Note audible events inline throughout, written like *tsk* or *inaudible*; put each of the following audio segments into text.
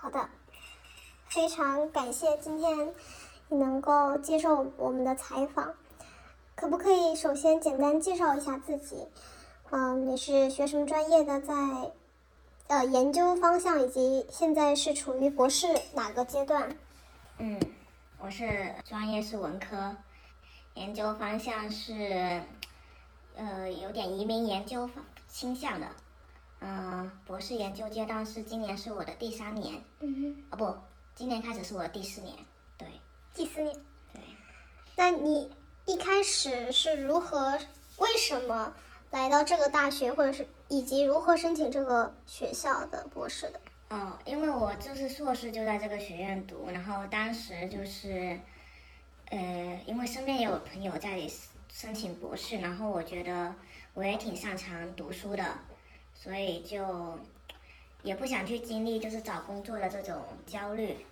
好的，非常感谢今天你能够接受我们的采访。可不可以首先简单介绍一下自己？嗯，你是学什么专业的？在呃研究方向以及现在是处于博士哪个阶段？嗯，我是专业是文科，研究方向是呃有点移民研究方倾向的。嗯，博士研究阶段是今年是我的第三年。嗯啊不，今年开始是我的第四年。对第四年。对。那你一开始是如何、为什么来到这个大学，或者是以及如何申请这个学校的博士的？哦，因为我就是硕士就在这个学院读，然后当时就是，呃，因为身边也有朋友在申请博士，然后我觉得我也挺擅长读书的，所以就也不想去经历就是找工作的这种焦虑。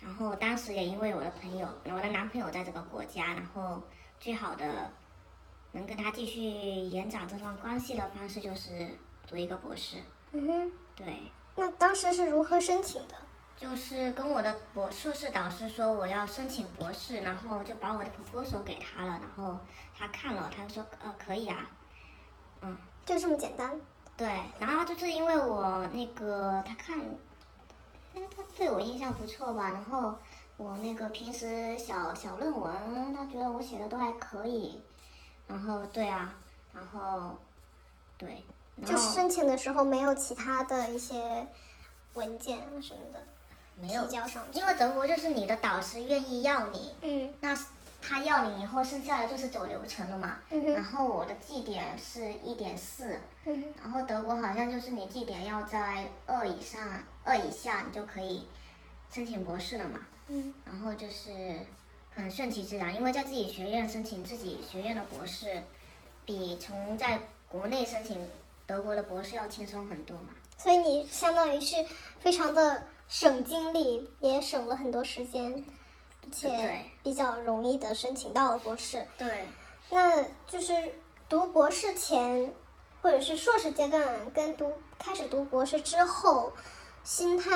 然后当时也因为我的朋友，我的男朋友在这个国家，然后最好的能跟他继续延展这段关系的方式就是读一个博士。嗯哼。对，那当时是如何申请的？就是跟我的博硕士导师说我要申请博士，然后就把我的 proposal 给他了，然后他看了，他说呃可以啊，嗯就这么简单。对，然后就是因为我那个他看，他对我印象不错吧，然后我那个平时小小论文，他觉得我写的都还可以，然后对啊，然后对，然就后申请的时候没有其他的一些文件啊什么的没有提，交上去。因为德国就是你的导师愿意要你，嗯那他要你以后，剩下的就是走流程了嘛。嗯然后我的绩点是一点四，嗯然后德国好像就是你绩点要在二以上、二以下，你就可以申请博士了嘛。嗯然后就是很顺其自然，因为在自己学院申请自己学院的博士，比从在国内申请德国的博士要轻松很多嘛。所以你相当于是非常的省精力，也省了很多时间，而且比较容易的申请到了博士。对，那就是读博士前，或者是硕士阶段，跟读开始读博士之后，心态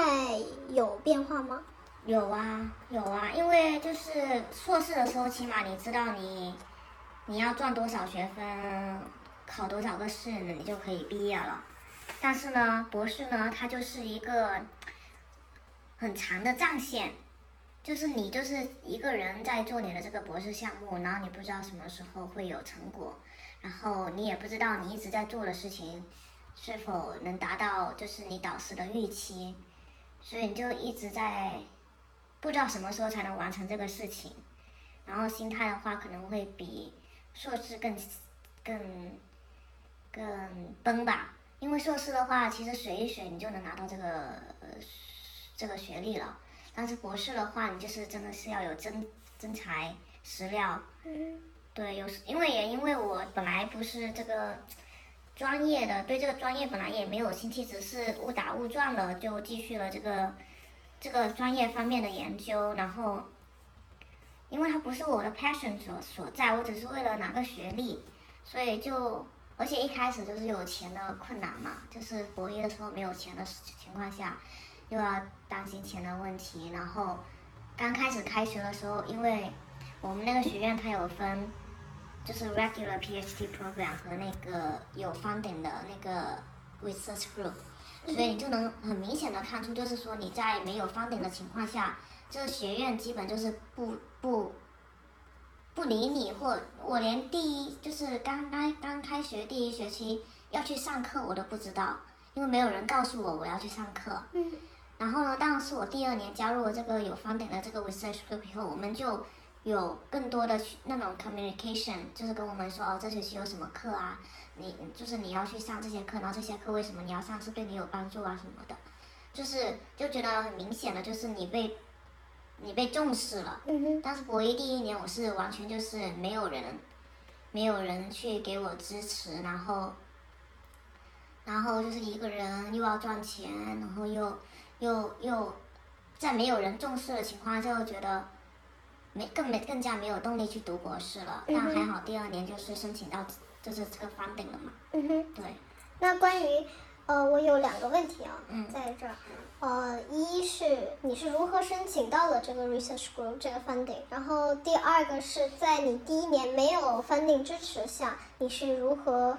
有变化吗？有啊，有啊，因为就是硕士的时候，起码你知道你你要赚多少学分，考多少个试，你就可以毕业了。但是呢，博士呢，它就是一个很长的战线，就是你就是一个人在做你的这个博士项目，然后你不知道什么时候会有成果，然后你也不知道你一直在做的事情是否能达到就是你导师的预期，所以你就一直在不知道什么时候才能完成这个事情，然后心态的话可能会比硕士更更更崩吧，因为硕士的话其实水一水你就能拿到这个呃这个学历了，但是博士的话你就是真的是要有真真材实料，嗯。对，有时因为也因为我本来不是这个专业的，对这个专业本来也没有兴趣，只是误打误撞的就继续了这个这个专业方面的研究，然后因为它不是我的 passion 所所在，我只是为了拿个学历，所以就而且一开始就是有钱的困难嘛，就是博一的时候没有钱的情况下，又要担心钱的问题，然后刚开始开学的时候，因为我们那个学院它有分。就是 regular PhD program 和那个有 funding 的那个 research group，所以你就能很明显的看出，就是说你在没有 funding 的情况下，这个学院基本就是不不不理你，或我连第一就是刚刚刚开学第一学期要去上课我都不知道，因为没有人告诉我我要去上课。嗯然后呢，但是我第二年加入了这个有 funding 的这个 research group 以后，我们就有更多的去那种 communication，就是跟我们说哦，这学期有什么课啊，你就是你要去上这些课，然后这些课为什么你要上，是对你有帮助啊什么的，就是就觉得很明显的就是你被你被重视了。但是博一第一年我是完全就是没有人，没有人去给我支持，然后，然后就是一个人又要赚钱，然后又又又在没有人重视的情况下，又觉得没更没更加没有动力去读博士了。嗯但还好第二年就是申请到就是这个 funding 了嘛，嗯哼。对，那关于呃，我有两个问题啊，嗯在这儿，呃，一是是你是如何申请到了这个 research group 这个 funding？然后第二个是在你第一年没有 funding 支持下，你是如何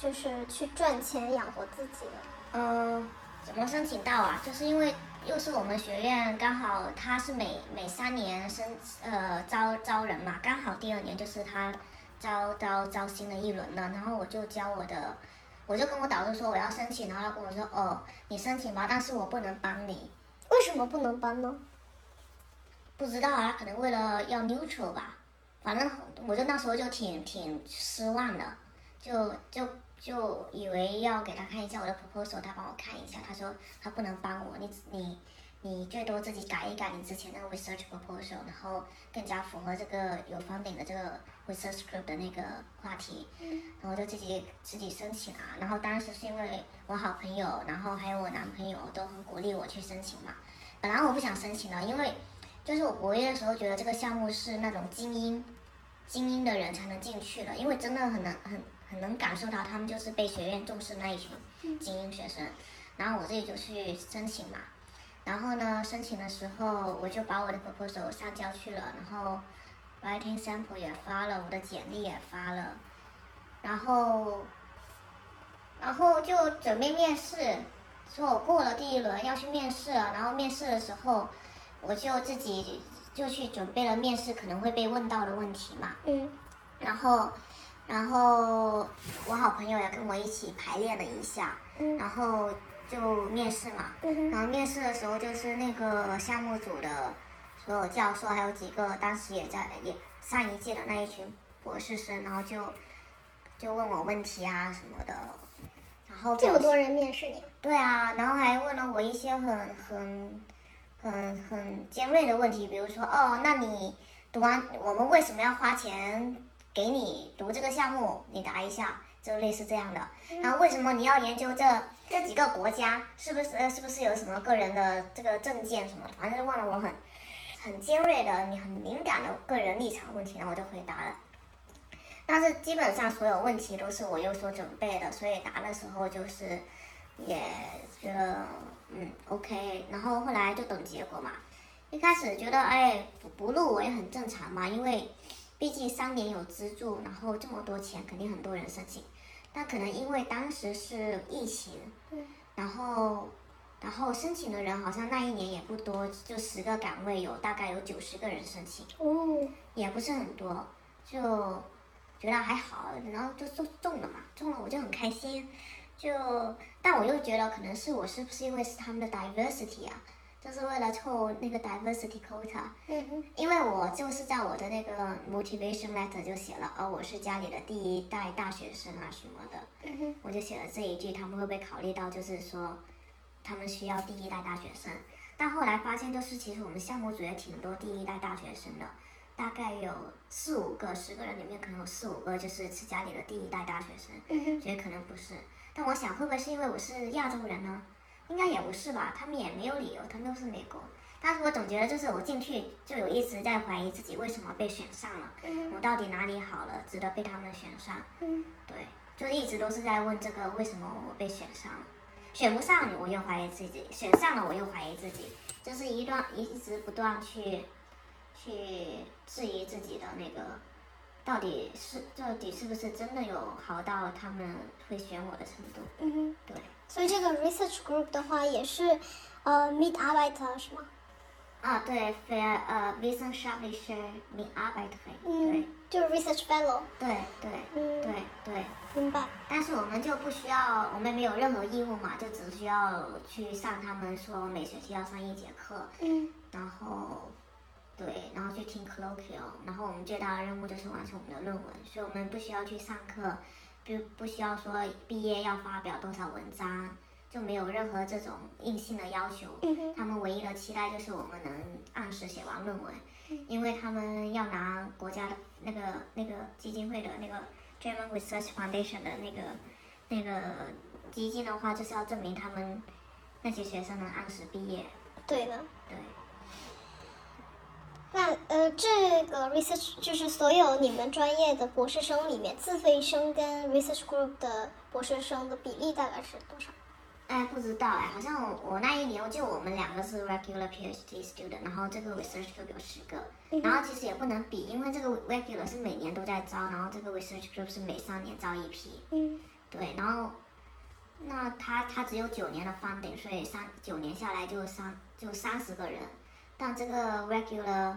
就是去赚钱养活自己的？呃，怎么申请到啊？就是因为又是我们学院刚好他是每每三年申呃招招人嘛，刚好第二年就是他招招招新的一轮了，然后我就教我的。我就跟我导师说我要申请，然后他跟我说哦，你申请吧，但是我不能帮你。为什么不能帮呢？不知道啊，可能为了要 neutral 吧。反正我就那时候就挺挺失望的，就就就以为要给他看一下我的 proposal，他帮我看一下，他说他不能帮我，你你。你最多自己改一改你之前那个 research proposal，然后更加符合这个有 funding 的这个 research group 的那个话题，然后就自己自己申请啊。然后当时是因为我好朋友，然后还有我男朋友都很鼓励我去申请嘛。本来我不想申请的，因为就是我博一的时候觉得这个项目是那种精英精英的人才能进去的，因为真的很难很很能感受到他们就是被学院重视那一群精英学生。然后我自己就去申请嘛。然后呢，申请的时候我就把我的 proposal 上交去了，然后 writing sample 也发了，我的简历也发了，然后，然后就准备面试，说我过了第一轮要去面试了，然后面试的时候，我就自己就去准备了面试可能会被问到的问题嘛，嗯，然后，然后我好朋友也跟我一起排练了一下，嗯，然后。就面试嘛，然后面试的时候就是那个项目组的所有教授，还有几个当时也在也上一届的那一群博士生，然后就就问我问题啊什么的，然后这么多人面试你？对啊，然后还问了我一些很很很很尖锐的问题，比如说哦，那你读完我们为什么要花钱给你读这个项目？你答一下，就类似这样的。然后为什么你要研究这？这几个国家是不是呃是不是有什么个人的这个证件什么的？反正问了我很很尖锐的、你很敏感的个人立场问题，然后我就回答了。但是基本上所有问题都是我有所准备的，所以答的时候就是也觉得嗯 OK。然后后来就等结果嘛。一开始觉得哎不不录我也很正常嘛，因为毕竟三年有资助，然后这么多钱肯定很多人申请。但可能因为当时是疫情，然后，然后申请的人好像那一年也不多，就十个岗位有大概有九十个人申请，哦，也不是很多，就觉得还好，然后就中中了嘛，中了我就很开心，就但我又觉得可能是我是不是因为是他们的 diversity 啊？就是为了凑那个 diversity quota，因为我就是在我的那个 motivation letter 就写了，哦，我是家里的第一代大学生啊什么的，我就写了这一句，他们会不会考虑到，就是说他们需要第一代大学生？但后来发现，就是其实我们项目组也挺多第一代大学生的，大概有四五个，十个人里面可能有四五个就是是家里的第一代大学生，觉得可能不是。但我想，会不会是因为我是亚洲人呢？应该也不是吧，他们也没有理由，他们都是美国。但是我总觉得，就是我进去就有一直在怀疑自己为什么被选上了，我到底哪里好了，值得被他们选上？对，就一直都是在问这个为什么我被选上了，选不上我又怀疑自己，选上了我又怀疑自己，就是一段一直不断去去质疑自己的那个，到底是到底是不是真的有好到他们会选我的程度？嗯对。所以这个 research group 的话也是，呃，Mitarbeiter 是吗？啊，对，非呃，wissenschaftliche Mitarbeiter，对，就是 research fellow。对对对对。明白。但是我们就不需要，我们没有任何义务嘛，就只需要去上他们说每学期要上一节课。嗯。然后，对，然后去听 colloquial，然后我们最大的任务就是完成我们的论文，所以我们不需要去上课。不不需要说毕业要发表多少文章，就没有任何这种硬性的要求。他们唯一的期待就是我们能按时写完论文，因为他们要拿国家的那个那个基金会的那个 German Research Foundation 的那个那个基金的话，就是要证明他们那些学生能按时毕业。对的。对。那呃，这个 research 就是所有你们专业的博士生里面，自费生跟 research group 的博士生的比例大概是多少？哎，不知道哎，好像我我那一年就我们两个是 regular PhD student，然后这个 research group 有十个，然后其实也不能比，因为这个 regular 是每年都在招，然后这个 research group 是每三年招一批。嗯。对，然后那他他只有九年的 funding，所以三九年下来就三就三十个人，但这个 regular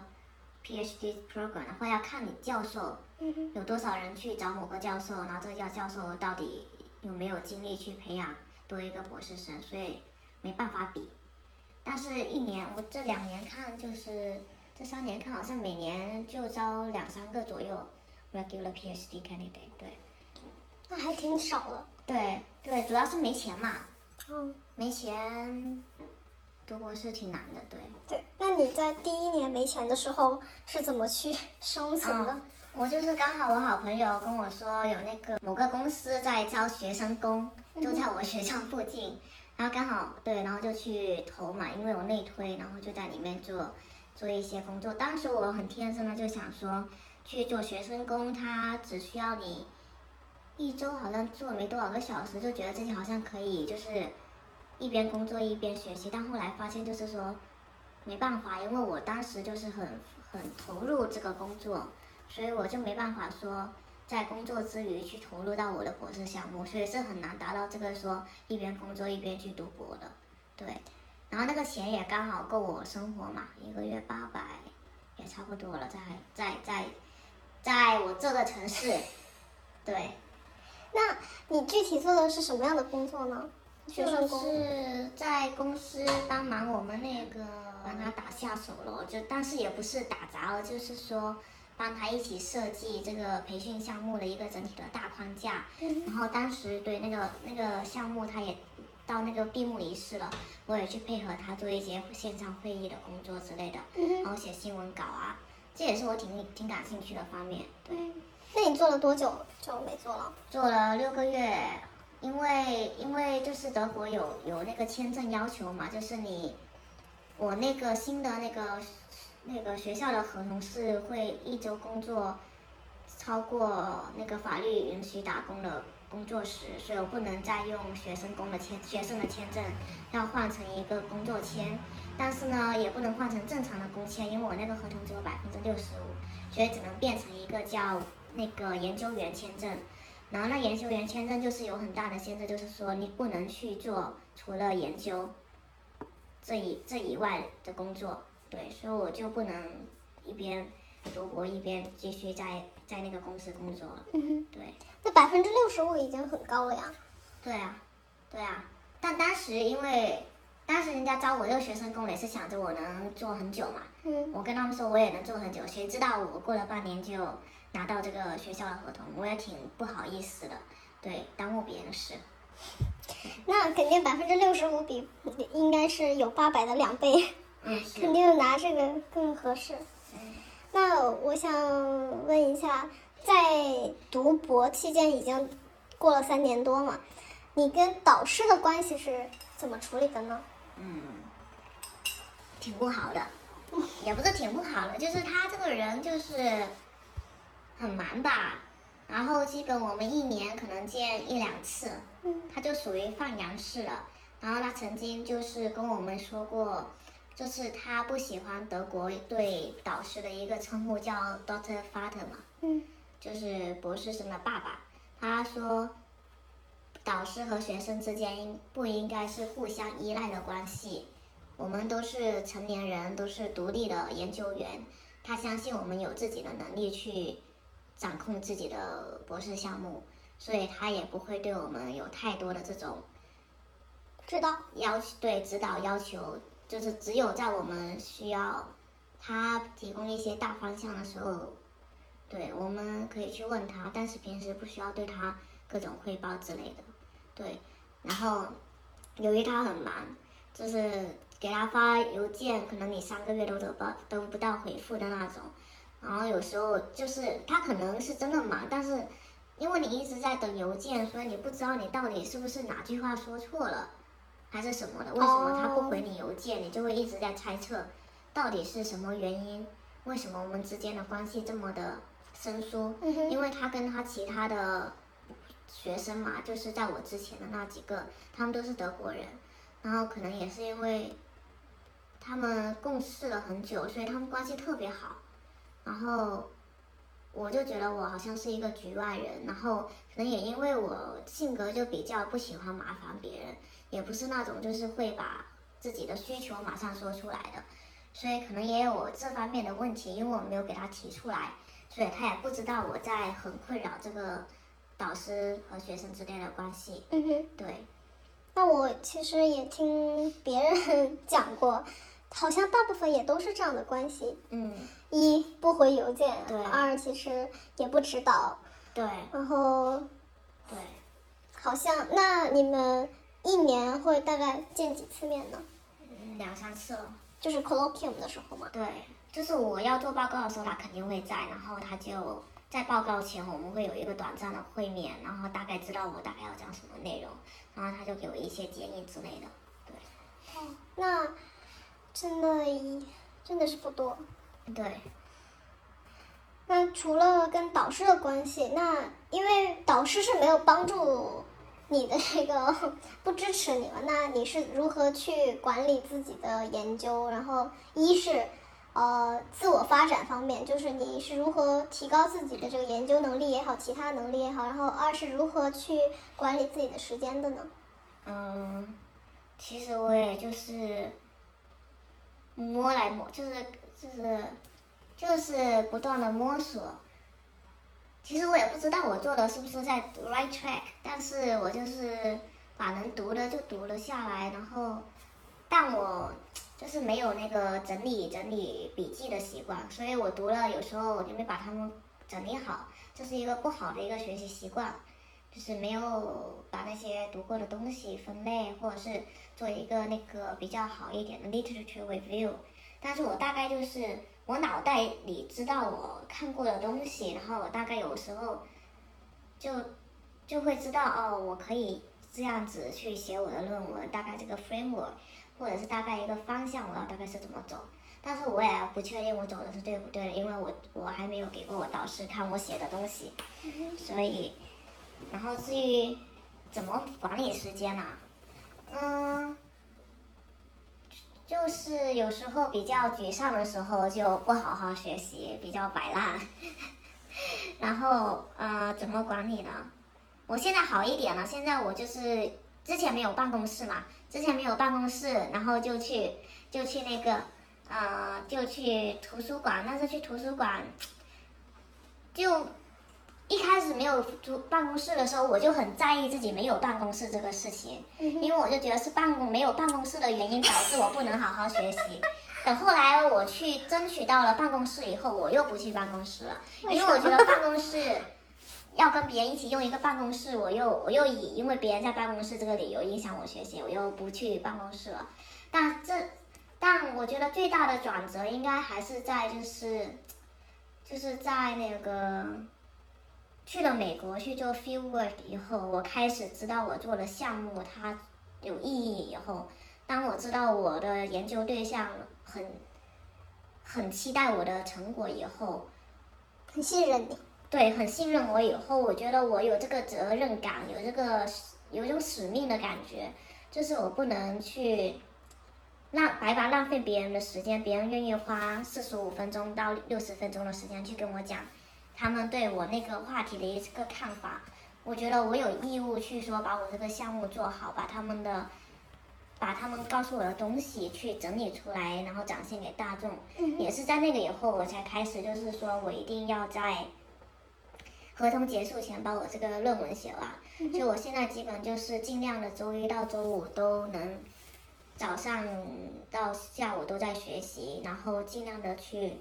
PhD program 的话要看你教授有多少人去找某个教授，然后这个教教授到底有没有精力去培养。多一个博士生，所以没办法比。但是，一年我这两年看，就是这三年看，好像每年就招两三个左右 regular PhD candidate。对，那还挺少的。对对，主要是没钱嘛。嗯。没钱，读博士挺难的。对。对，那你在第一年没钱的时候是怎么去 *laughs* 生存的？我就是刚好我好朋友跟我说有那个某个公司在招学生工。就在我学校附近，然后刚好对，然后就去投嘛，因为我内推，然后就在里面做做一些工作。当时我很天真的就想说，去做学生工，他只需要你一周好像做没多少个小时，就觉得自己好像可以就是一边工作一边学习。但后来发现就是说没办法，因为我当时就是很很投入这个工作，所以我就没办法说。在工作之余去投入到我的博士项目，所以是很难达到这个说一边工作一边去读博的，对。然后那个钱也刚好够我生活嘛，一个月八百，也差不多了，在在在，在我这个城市，对。那你具体做的是什么样的工作呢？就是在公司帮忙我们那个帮他打下手了，就但是也不是打杂了，就是说。帮他一起设计这个培训项目的一个整体的大框架，然后当时对那个那个项目他也到那个闭幕仪式了，我也去配合他做一些线上会议的工作之类的，然后写新闻稿啊，这也是我挺挺感兴趣的方面。对，那你做了多久就没做了？做了六个月，因为因为就是德国有有那个签证要求嘛，就是你我那个新的那个。那个学校的合同是会一周工作超过那个法律允许打工的工作时，所以我不能再用学生工的签学生的签证，要换成一个工作签。但是呢，也不能换成正常的工签，因为我那个合同只有百分之六十五，所以只能变成一个叫那个研究员签证。然后那研究员签证就是有很大的限制，就是说你不能去做除了研究这一这以外的工作。对，所以我就不能一边读博一边继续在在那个公司工作了。嗯哼，对。那百分之六十五已经很高了呀。对啊，对啊。但当时因为当时人家招我这个学生工也是想着我能做很久嘛。嗯。我跟他们说我也能做很久，谁知道我过了半年就拿到这个学校的合同，我也挺不好意思的。对，耽误别人的事。*laughs* 那肯定百分之六十五比应该是有八百的两倍。*laughs* 嗯肯定拿这个更合适。那我想问一下，在读博期间已经过了三年多嘛，你跟导师的关系是怎么处理的呢？嗯，挺不好的，也不是挺不好的，就是他这个人就是很忙吧，然后基本我们一年可能见一两次，他就属于放羊式了。然后他曾经就是跟我们说过。就是他不喜欢德国对导师的一个称呼叫 Doctor Father 嘛，嗯，就是博士生的爸爸。他说，导师和学生之间应不应该是互相依赖的关系？我们都是成年人，都是独立的研究员。他相信我们有自己的能力去掌控自己的博士项目，所以他也不会对我们有太多的这种指导要求，对指导要求。就是只有在我们需要他提供一些大方向的时候，对，我们可以去问他，但是平时不需要对他各种汇报之类的，对。然后由于他很忙，就是给他发邮件，可能你三个月都得不都不到回复的那种。然后有时候就是他可能是真的忙，但是因为你一直在等邮件，所以你不知道你到底是不是哪句话说错了。还是什么的？为什么他不回你邮件？你就会一直在猜测，到底是什么原因？为什么我们之间的关系这么的生疏？因为他跟他其他的学生嘛，就是在我之前的那几个，他们都是德国人，然后可能也是因为他们共事了很久，所以他们关系特别好，然后我就觉得我好像是一个局外人，然后可能也因为我性格就比较不喜欢麻烦别人，也不是那种就是会把自己的需求马上说出来的，所以可能也有我这方面的问题，因为我没有给他提出来，所以他也不知道我在很困扰这个导师和学生之间的关系。嗯哼。对，那我其实也听别人 *laughs* 讲过，好像大部分也都是这样的关系：嗯，一不回邮件，对二其实也不指导，对然后对，好像那你们一年会大概见几次面呢？嗯两三次了。就是 colloquium 的时候嘛。对，就是我要做报告的时候，他肯定会在，然后他就在报告前我们会有一个短暂的会面，然后大概知道我大概要讲什么内容，然后他就给我一些建议之类的。对，哦那真的真的是不多。对，那除了跟导师的关系，那因为导师是没有帮助你的这个 *laughs* 不支持你嘛，那你是如何去管理自己的研究？然后一是呃自我发展方面，就是你是如何提高自己的这个研究能力也好，其他能力也好，然后二是如何去管理自己的时间的呢？嗯，其实我也就是摸来摸，就是就是就是不断的摸索。其实我也不知道我做的是不是在 right track，但是我就是把能读的就读了下来，然后，但我就是没有那个整理整理笔记的习惯，所以我读了有时候我就没把它们整理好，这是一个不好的一个学习习惯。就是没有把那些读过的东西分类，或者是做一个那个比较好一点的 literature review。但是我大概就是我脑袋里知道我看过的东西，然后我大概有时候就就会知道哦，我可以这样子去写我的论文，大概这个 framework，或者是大概一个方向，我要大概是怎么走。但是我也不确定我走的是对不对的，因为我我还没有给过我导师看我写的东西，所以。然后至于怎么管理时间呢、嗯，就是有时候比较沮丧的时候就不好好学习，比较摆烂。*laughs* 然后呃，怎么管理呢？我现在好一点了，现在我就是之前没有办公室嘛，之前没有办公室，然后就去就去那个呃，就去图书馆，但是去图书馆就一开始没有租办公室的时候，我就很在意自己没有办公室这个事情，因为我就觉得是办公没有办公室的原因导致我不能好好学习。等后来我去争取到了办公室以后，我又不去办公室了，因为我觉得办公室要跟别人一起用一个办公室，我又我又以因为别人在办公室这个理由影响我学习，我又不去办公室了。但这但我觉得最大的转折应该还是在就是就是在那个。去了美国去做 field work 以后，我开始知道我做的项目它有意义以后，当我知道我的研究对象很很期待我的成果以后，很信任你。对，很信任我以后，我觉得我有这个责任感，有这个有一种使命的感觉，就是我不能去浪白白浪费别人的时间，别人愿意花四十五分钟到六十分钟的时间去跟我讲。他们对我那个话题的一个看法，我觉得我有义务去说把我这个项目做好，把他们的，把他们告诉我的东西去整理出来，然后展现给大众。也是在那个以后，我才开始就是说我一定要在合同结束前把我这个论文写完。所以我现在基本就是尽量的周一到周五都能早上到下午都在学习，然后尽量的去。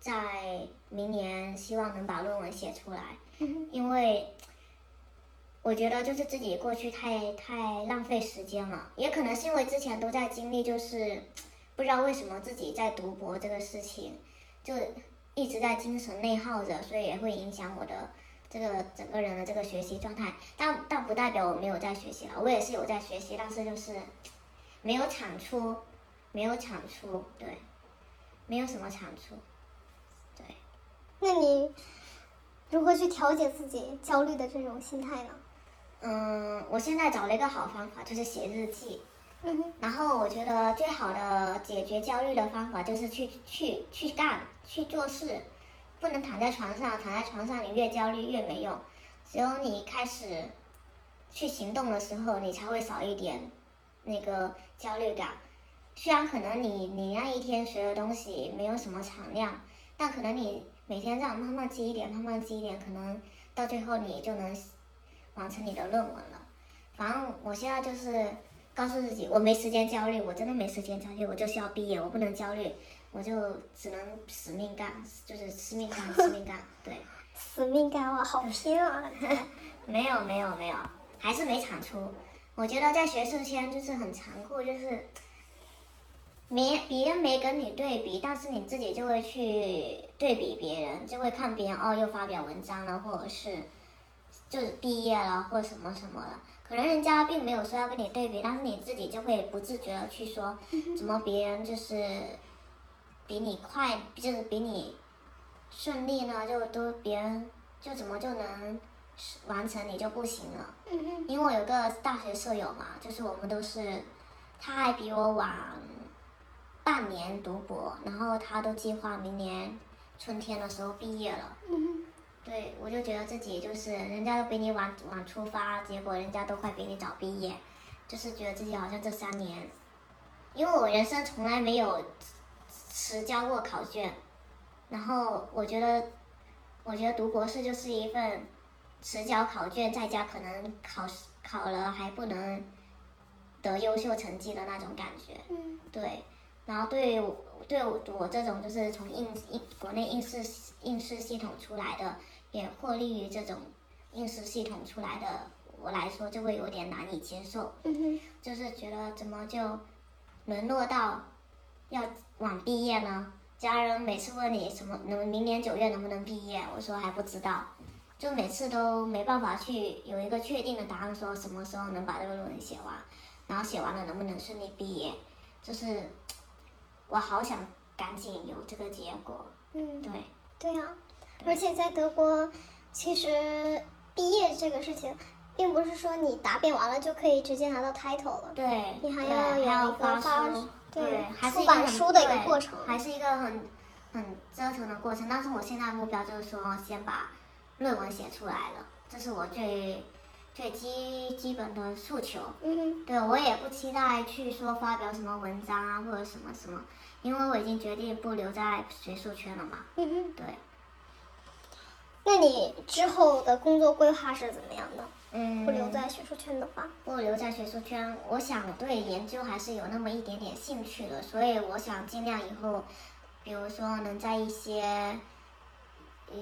在明年希望能把论文写出来，因为我觉得就是自己过去太太浪费时间了，也可能是因为之前都在经历，就是 *tsk* 不知道为什么自己在读博这个事情，就一直在精神内耗着，所以也会影响我的这个整个人的这个学习状态。但但不代表我没有在学习了，我也是有在学习，但是就是 *tsk* 没有产出，没有产出，对，没有什么产出。那你如何去调节自己焦虑的这种心态呢？嗯，我现在找了一个好方法，就是写日记。嗯哼，然后我觉得最好的解决焦虑的方法就是去去去干，去做事，不能躺在床上，躺在床上你越焦虑越没用。只有你开始去行动的时候，你才会少一点那个焦虑感。虽然可能你你那一天学的东西没有什么产量，但可能你每天这样慢慢积一点，慢慢积一点，可能到最后你就能完成你的论文了。反正我现在就是告诉自己，我没时间焦虑，我真的没时间焦虑，我就是要毕业，我不能焦虑，我就只能死命干，就是死命干，死命干，对。*laughs* 死命干哇，好拼啊！*laughs* 没有没有没有，还是没产出。我觉得在学术圈就是很残酷，就是没别人没跟你对比，但是你自己就会去对比别人，就会看别人哦又发表文章了，或者是就是毕业了或什么什么的。可能人家并没有说要跟你对比，但是你自己就会不自觉的去说，怎么别人就是比你快，就是比你顺利呢？就都别人就怎么就能完成，你就不行了。因为我有个大学舍友嘛，就是我们都是，他还比我晚半年读博，然后他都计划明年春天的时候毕业了。嗯，对，我就觉得自己就是人家都比你晚晚出发，结果人家都快比你早毕业，就是觉得自己好像这三年，因为我人生从来没有迟交过考卷，然后我觉得，我觉得读博士就是一份迟交考卷，在家可能考试考了还不能得优秀成绩的那种感觉。嗯对，然后对我对我我这种就是从应应国内应试应试系统出来的，也获利于这种应试系统出来的我来说，就会有点难以接受，嗯哼，就是觉得怎么就沦落到要晚毕业呢？家人每次问你什么能明年九月能不能毕业，我说还不知道，就每次都没办法去有一个确定的答案，说什么时候能把这个论文写完，然后写完了能不能顺利毕业，就是我好想赶紧有这个结果，嗯，对，对呀、而且在德国，其实毕业这个事情，并不是说你答辩完了就可以直接拿到 title 了，对，你还要有还要一个发书，对还是出一个很版书的一个过程。还是一个很很折腾的过程。但是我现在目标就是说，先把论文写出来了，这是我最最基基本的诉求。嗯哼，对我也不期待去说发表什么文章啊，或者什么什么，因为我已经决定不留在学术圈了嘛。嗯哼，对，那你之后的工作规划是怎么样的？嗯，不留在学术圈的话，不留在学术圈，我想对研究还是有那么一点点兴趣的，所以我想尽量以后，比如说能在一些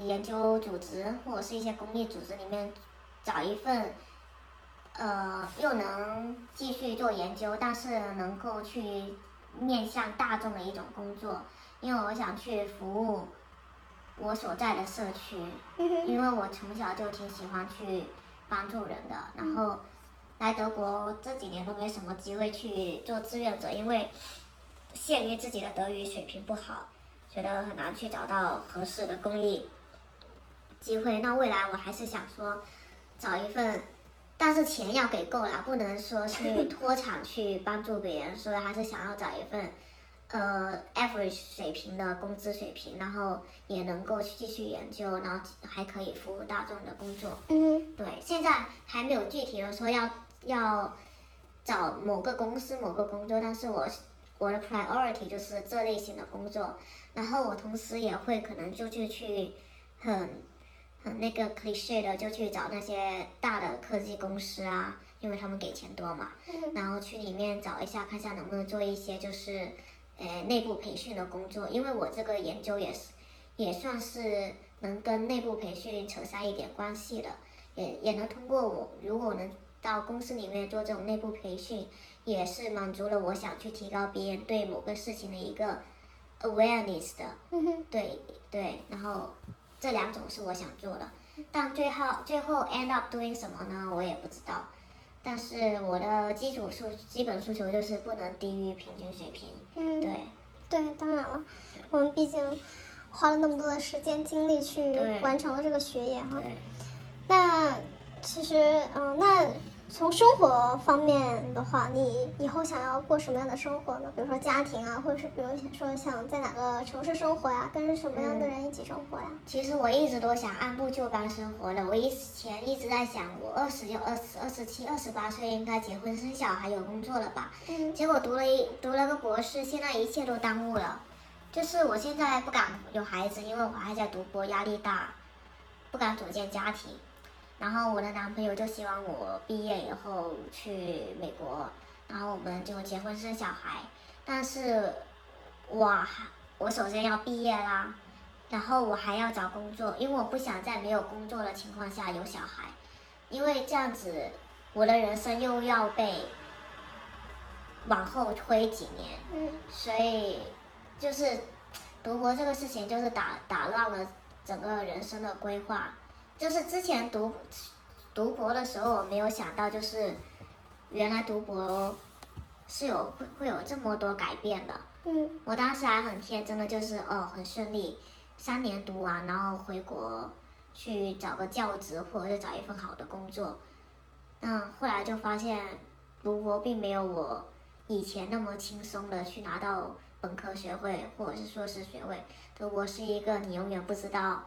研究组织或者是一些公益组织里面找一份，呃，又能继续做研究，但是能够去面向大众的一种工作，因为我想去服务我所在的社区。因为我从小就挺喜欢去帮助人的，然后来德国这几年都没什么机会去做志愿者，因为限于自己的德语水平不好，觉得很难去找到合适的公益机会。那未来我还是想说找一份，但是钱要给够了，不能说去脱产去帮助别人，所以还是想要找一份。呃，average 水平的工资水平，然后也能够去继续研究，然后还可以服务大众的工作。嗯，对，现在还没有具体的说要要找某个公司某个工作，但是我我的 priority 就是这类型的工作，然后我同时也会可能就去去很很那个 cliche 的，就去找那些大的科技公司啊，因为他们给钱多嘛，然后去里面找一下，看一下能不能做一些就是呃内部培训的工作，因为我这个研究也是也算是能跟内部培训扯上一点关系的，也也能通过我如果能到公司里面做这种内部培训，也是满足了我想去提高别人对某个事情的一个 awareness 的，对对，然后这两种是我想做的，但最后最后 end up doing 什么呢？我也不知道。但是我的基础诉基本诉求就是不能低于平均水平。嗯，对对，当然了，我们毕竟花了那么多的时间精力去完成了这个学业哈。那其实，嗯，那从生活方面的话，你以后想要过什么样的生活呢？比如说家庭啊，或者是比如说想在哪个城市生活呀，跟什么样的人一起生活呀？其实我一直都想按部就班生活的。我以前一直在想，我二十六、二十二、十七、二十八岁应该结婚生小孩有工作了吧？嗯。结果读了一读了个博士，现在一切都耽误了。就是我现在不敢有孩子，因为我还在读博，压力大，不敢组建家庭。然后我的男朋友就希望我毕业以后去美国，然后我们就结婚生小孩。但是，我我首先要毕业啦，然后我还要找工作，因为我不想在没有工作的情况下有小孩，因为这样子我的人生又要被往后推几年。嗯。所以，就是读博这个事情就是打打乱了整个人生的规划。就是之前读读博的时候，我没有想到，就是原来读博是有会会有这么多改变的。嗯。我当时还很天真的，就是哦很顺利，三年读完，然后回国去找个教职，或者是找一份好的工作。嗯，后来就发现读博并没有我以前那么轻松的去拿到本科学位或者是硕士学位。读博是一个你永远不知道。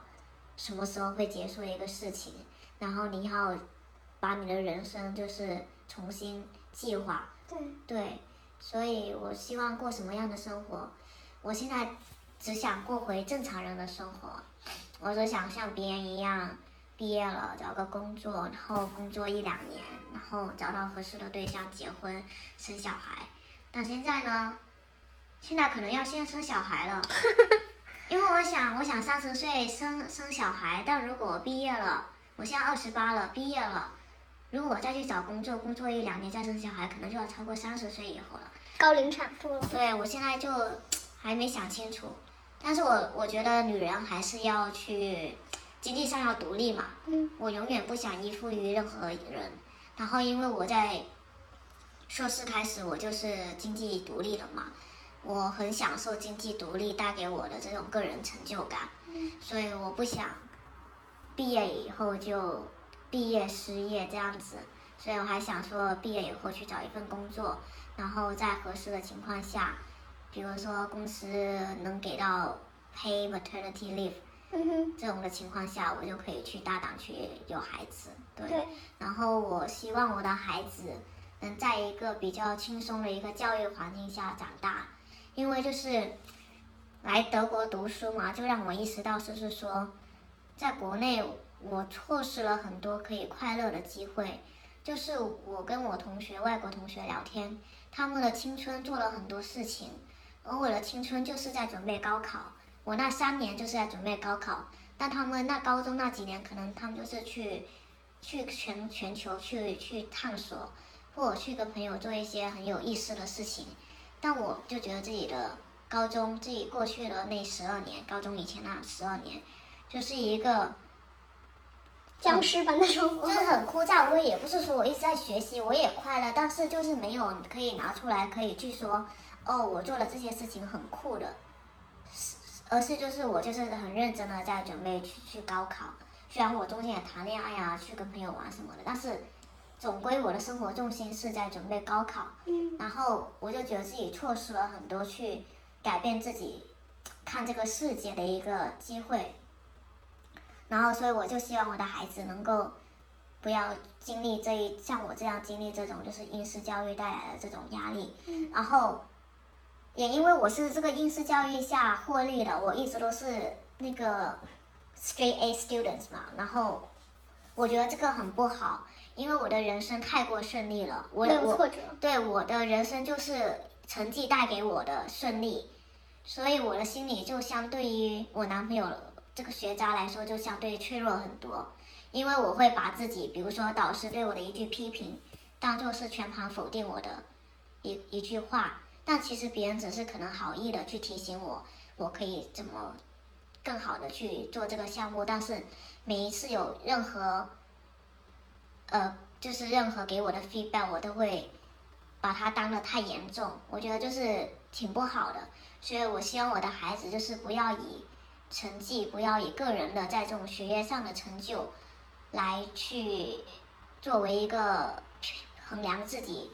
什么时候会结束一个事情，然后你要把你的人生就是重新计划。对。对，所以我希望过什么样的生活？我现在只想过回正常人的生活，我只想像别人一样，毕业了找个工作，然后工作一两年，然后找到合适的对象结婚生小孩。但现在呢？现在可能要先生小孩了。*laughs* 因为我想，我想三十岁生生小孩，但如果毕业了，我现在二十八了，毕业了，如果我再去找工作，工作一两年再生小孩，可能就要超过三十岁以后了，高龄产妇了。对，我现在就还没想清楚，但是我我觉得女人还是要去经济上要独立嘛，嗯，我永远不想依附于任何人，然后因为我在硕士开始，我就是经济独立了嘛。我很享受经济独立带给我的这种个人成就感，所以我不想毕业以后就毕业失业这样子，所以我还想说毕业以后去找一份工作，然后在合适的情况下，比如说公司能给到 pay maternity leave，这种的情况下，我就可以去大胆去有孩子，对，然后我希望我的孩子能在一个比较轻松的一个教育环境下长大。因为就是来德国读书嘛，就让我意识到，就是说，在国内我错失了很多可以快乐的机会。就是我跟我同学、外国同学聊天，他们的青春做了很多事情，而我的青春就是在准备高考。我那三年就是在准备高考，但他们那高中那几年，可能他们就是去去全全球去去探索，或者去跟朋友做一些很有意思的事情。但我就觉得自己的高中，自己过去的那十二年，高中以前那十二年，就是一个僵尸般的生活，就是很枯燥。我也不是说我一直在学习，我也快乐，但是就是没有可以拿出来可以去说，哦，我做了这些事情很酷的，而是就是我就是很认真的在准备去去高考。虽然我中间也谈恋爱啊，去跟朋友玩什么的，但是。总归我的生活重心是在准备高考，然后我就觉得自己错失了很多去改变自己看这个世界的一个机会，然后所以我就希望我的孩子能够不要经历这一像我这样经历这种就是应试教育带来的这种压力，然后也因为我是这个应试教育下获利的，我一直都是那个 straight A students 嘛，然后我觉得这个很不好。因为我的人生太过顺利了，我我对我的人生就是成绩带给我的顺利，所以我的心理就相对于我男朋友这个学渣来说就相对脆弱很多。因为我会把自己，比如说导师对我的一句批评，当做是全盘否定我的一一句话，但其实别人只是可能好意的去提醒我，我可以怎么更好的去做这个项目，但是每一次有任何。呃，就是任何给我的 feedback，我都会把它当的太严重，我觉得就是挺不好的。所以我希望我的孩子就是不要以成绩，不要以个人的在这种学业上的成就来去作为一个衡量自己，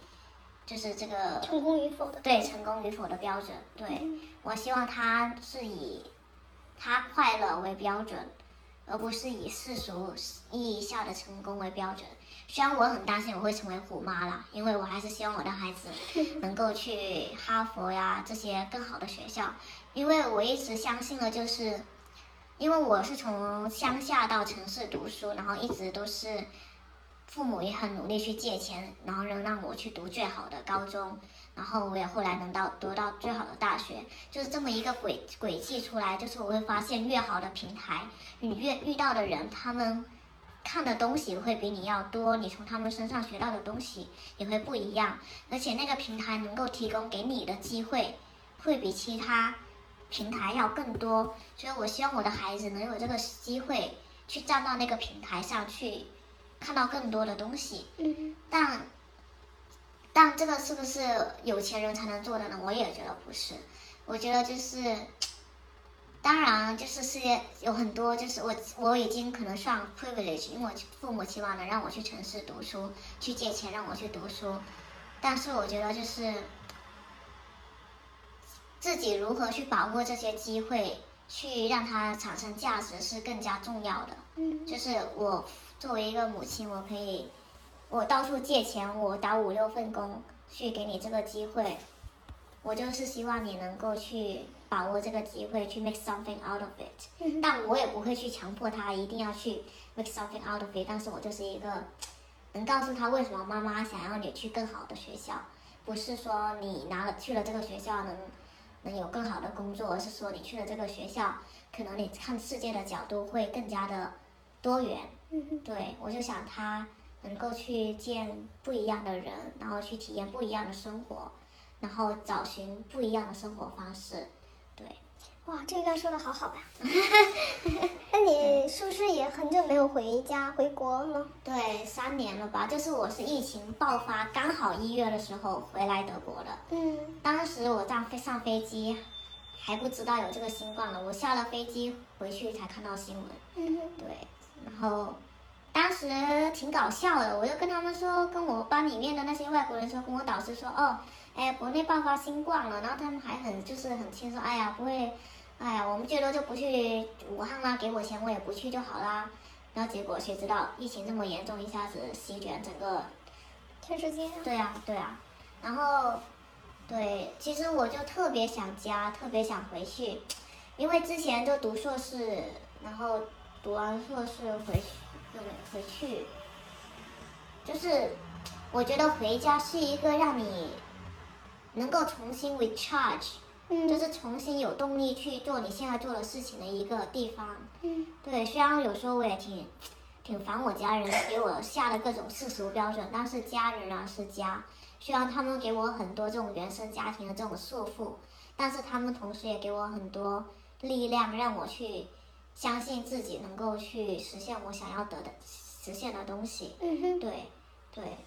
就是这个成功与否的。对成功与否的标准。对我希望他是以他快乐为标准，而不是以世俗意义下的成功为标准。虽然我很担心我会成为虎妈啦，因为我还是希望我的孩子 *laughs* 能够去哈佛呀这些更好的学校，因为我一直相信的就是。因为我是从乡下到城市读书，然后一直都是父母也很努力去借钱，然后能让我去读最好的高中，然后我也后来能到读到最好的大学，就是这么一个轨轨迹出来。就是我会发现，越好的平台，你越遇到的人，他们看的东西会比你要多，你从他们身上学到的东西也会不一样，而且那个平台能够提供给你的机会，会比其他。平台要更多，所以我希望我的孩子能有这个机会去站到那个平台上去，看到更多的东西。嗯但，但这个是不是有钱人才能做的呢？我也觉得不是。我觉得就是，当然就是世界有很多，就是我我已经可能算 privilege，因为我父母期望能让我去城市读书，去借钱让我去读书，但是我觉得就是。自己如何去把握这些机会，去让它产生价值是更加重要的。嗯就是我作为一个母亲，我可以，我到处借钱，我打五六份工去给你这个机会，我就是希望你能够去把握这个机会，去 make something out of it。嗯但我也不会去强迫他一定要去 make something out of it，但是我就是一个能告诉他为什么妈妈想要你去更好的学校，不是说你拿了去了这个学校能。能有更好的工作，而是说你去了这个学校，可能你看世界的角度会更加的多元。嗯对我就想他能够去见不一样的人，然后去体验不一样的生活，然后找寻不一样的生活方式。对，哇，这段说的好好吧？*laughs* 那你是不是也很久没有回家回国了呢？对，三年了吧？就是我是疫情爆发刚好一月的时候回来德国的。嗯当时我上飞上飞机，还不知道有这个新冠了。我下了飞机回去才看到新闻。嗯对，然后当时挺搞笑的，我就跟他们说，跟我班里面的那些外国人说，跟我导师说，哦，哎，国内爆发新冠了，然后他们还很就是很轻松，哎呀，不会，哎呀，我们最多就不去武汉啦，给我钱我也不去就好啦。然后结果谁知道疫情这么严重，一下子席卷整个全世界。对啊，对啊，然后，对，其实我就特别想家，特别想回去，因为之前就读硕士，然后读完硕士回去又没回去，就是我觉得回家是一个让你能够重新 recharge，嗯。就是重新有动力去做你现在做的事情的一个地方。嗯。对，虽然有时候我也挺挺烦我家人给我下的各种世俗标准，但是家人啊是家，虽然他们给我很多这种原生家庭的这种束缚，但是他们同时也给我很多力量，让我去相信自己能够去实现我想要得的实现的东西。嗯哼，对，对，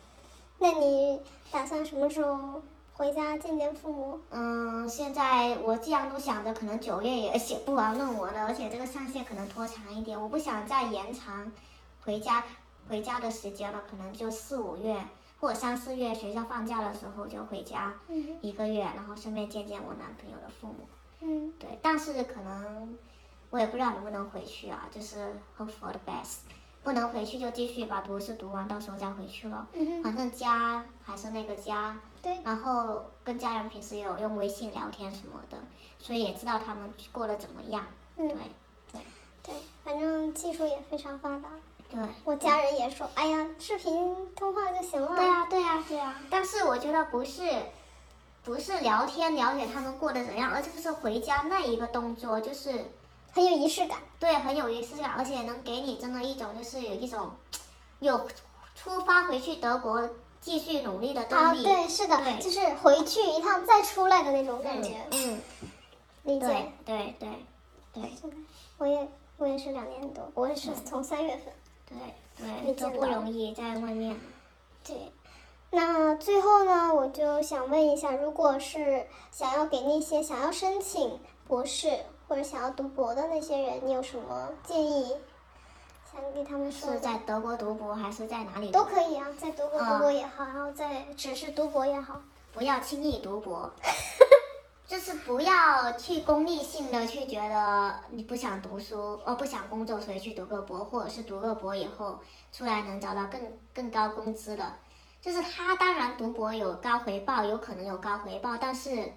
那你打算什么时候回家见见父母？嗯，现在我既然都想着可能九月也写不完论文了，而且这个上线可能拖长一点，我不想再延长回家回家的时间了，可能就四五月或者三四月学校放假的时候就回家嗯一个月，然后顺便见见我男朋友的父母。嗯对，但是可能我也不知道能不能回去啊，就是 hope for the best。不能回去就继续把博士读完，到时候再回去了。嗯哼，反正家还是那个家，对，然后跟家人平时也有用微信聊天什么的，所以也知道他们过得怎么样。嗯对对，反正技术也非常发达。对我家人也说，哎呀，视频通话就行了。对啊对啊对啊！但是我觉得不是，不是聊天了解他们过得怎样，而就是回家那一个动作，就是很有仪式感。对很有仪式感，而且能给你真的一种就是有一种有出发回去德国继续努力的动啊，力。对，是的，就是回去一趟再出来的那种感觉。嗯，理解。对对对是的，我也我也是两年多，我也是从三月份。对对，没都不容易，在外面。对，那最后呢，我就想问一下，如果是想要给那些想要申请博士或者想要读博的那些人，你有什么建议想给他们说是在德国读博还是在哪里？都可以啊，在德国啊读博也好，然后在只是读博也好。不要轻易读博，*laughs* 就是不要去功利性的去觉得你不想读书，哦不想工作，所以去读个博，或者是读个博以后出来能找到更更高工资的。就是他当然读博有高回报，有可能有高回报，但是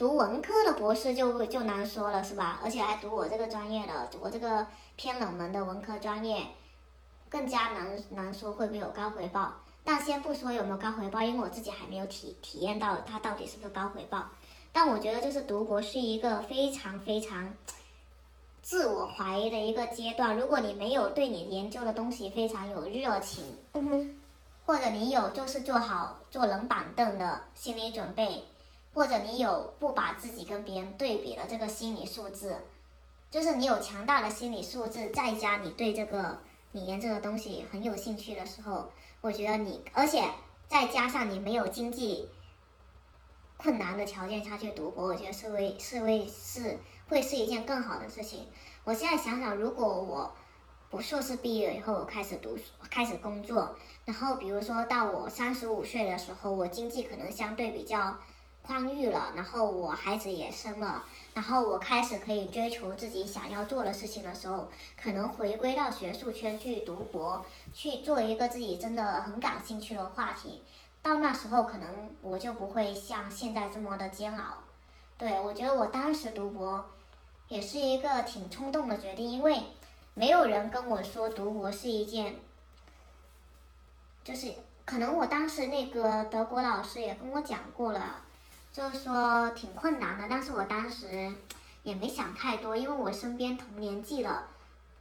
读文科的博士就就难说了，是吧？而且还读我这个专业的，我这个偏冷门的文科专业，更加难难说会不会有高回报。但先不说有没有高回报，因为我自己还没有体体验到它到底是不是高回报。但我觉得就是读博是一个非常非常自我怀疑的一个阶段。如果你没有对你研究的东西非常有热情，嗯哼，或者你有就是做好坐冷板凳的心理准备，或者你有不把自己跟别人对比的这个心理素质，就是你有强大的心理素质，再加你对这个你研究的东西很有兴趣的时候，我觉得你，而且再加上你没有经济困难的条件下去读博，我觉得是为是为是会是一件更好的事情。我现在想想，如果我我硕士毕业以后，我开始读书，开始工作，然后比如说到我三十五岁的时候，我经济可能相对比较宽裕了，然后我孩子也生了，然后我开始可以追求自己想要做的事情的时候，可能回归到学术圈去读博，去做一个自己真的很感兴趣的话题。到那时候，可能我就不会像现在这么的煎熬。对我觉得我当时读博也是一个挺冲动的决定，因为没有人跟我说读博是一件，就是可能我当时那个德国老师也跟我讲过了，就是说挺困难的，但是我当时也没想太多，因为我身边同年纪的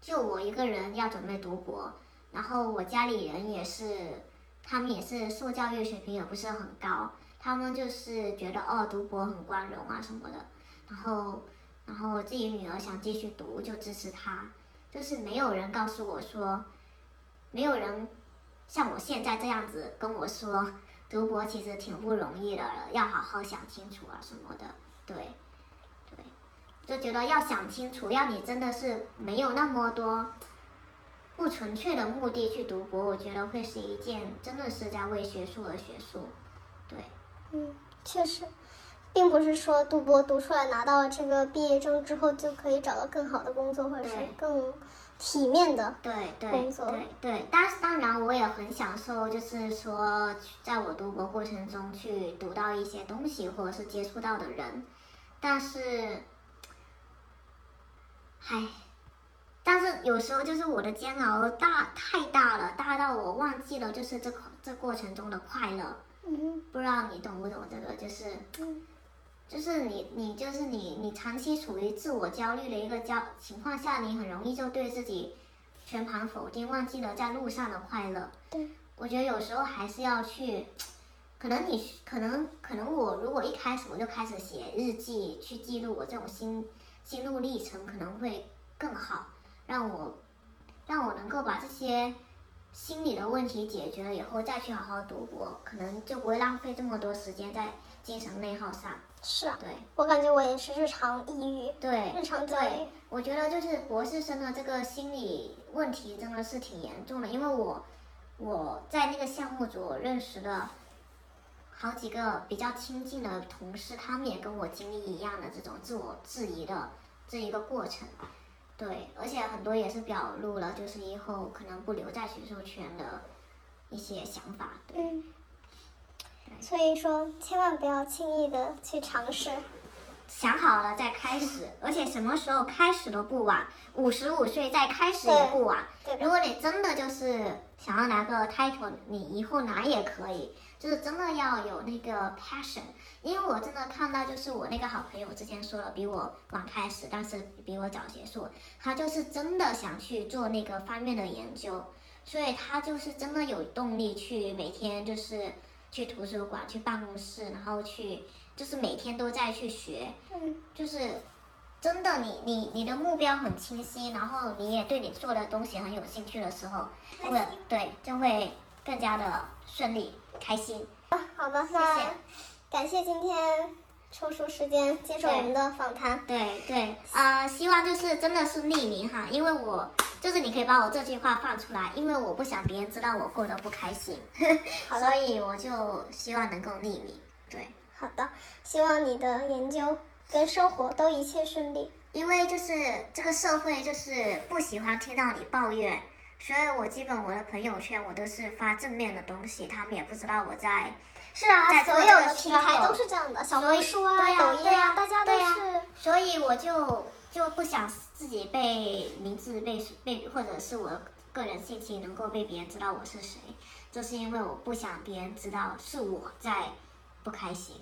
就我一个人要准备读博，然后我家里人也是，他们也是受教育水平也不是很高，他们就是觉得哦读博很光荣啊什么的，然后然后自己女儿想继续读就支持她，就是没有人告诉我说，没有人像我现在这样子跟我说，读博其实挺不容易的，要好好想清楚啊什么的，对，对，就觉得要想清楚，要你真的是没有那么多不纯粹的目的去读博，我觉得会是一件真的是在为学术而学术，对，嗯，确实，并不是说读博读出来拿到了这个毕业证之后就可以找到更好的工作，或者是更体面的。对对对对，当当然我也很享受，就是说在我读博过程中去读到一些东西，或者是接触到的人，但是，唉，但是有时候就是我的煎熬大太大了，大到我忘记了就是这这过程中的快乐。嗯不知道你懂不懂这个，就是，嗯就是你你就是你你长期处于自我焦虑的一个焦情况下，你很容易就对自己全盘否定，忘记了在路上的快乐。对，我觉得有时候还是要去，*tsk* 可能你可能可能我如果一开始我就开始写日记，去记录我这种心心路历程，可能会更好，让我让我能够把这些心理的问题解决了以后，再去好好读博，可能就不会浪费这么多时间在精神内耗上。是啊，对。我感觉我也是日常抑郁，对，日常焦虑对，我觉得就是博士生的这个心理问题真的是挺严重的，因为我我在那个项目组认识的好几个比较亲近的同事，他们也跟我经历一样的这种自我质疑的这一个过程。对，而且很多也是表露了，就是以后可能不留在学术圈的一些想法。对，嗯，所以说千万不要轻易的去尝试。想好了再开始，而且什么时候开始都不晚，五十五岁再开始也不晚。对如果你真的就是想要拿个 title，你以后拿也可以，就是真的要有那个 passion。因为我真的看到，就是我那个好朋友之前说了，比我晚开始，但是比我早结束，他就是真的想去做那个方面的研究，所以他就是真的有动力去每天就是去图书馆、去办公室，然后去就是每天都在去学，嗯，就是真的你你你的目标很清晰，然后你也对你做的东西很有兴趣的时候，就会对就会更加的顺利开心。啊好的，那感谢今天抽出时间接受我们的访谈。对对，呃，希望就是真的是匿名哈，因为我就是你可以把我这句话放出来，因为我不想别人知道我过得不开心，*laughs* 所以我就希望能够匿名。对，好的，希望你的研究跟生活都一切顺利。因为就是这个社会就是不喜欢听到你抱怨，所以我基本我的朋友圈我都是发正面的东西，他们也不知道我在。是啊，在所有的平台都是这样的，小红书啊、抖音对呀大家都是。所以我就就不想自己被名字被被或者是我个人信息能够被别人知道我是谁，就是因为我不想别人知道是我在不开心，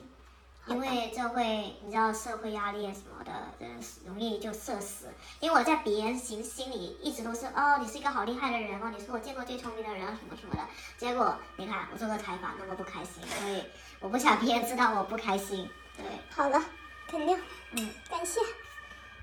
因为这会你知道社会压力什么的，人容易就社死。因为我在别人心心里一直都是哦，你是一个好厉害的人哦，你是我见过最聪明的人什么什么的。结果你看我做个采访那么不开心，所以我不想别人知道我不开心。对，好了，肯定，嗯。感谢。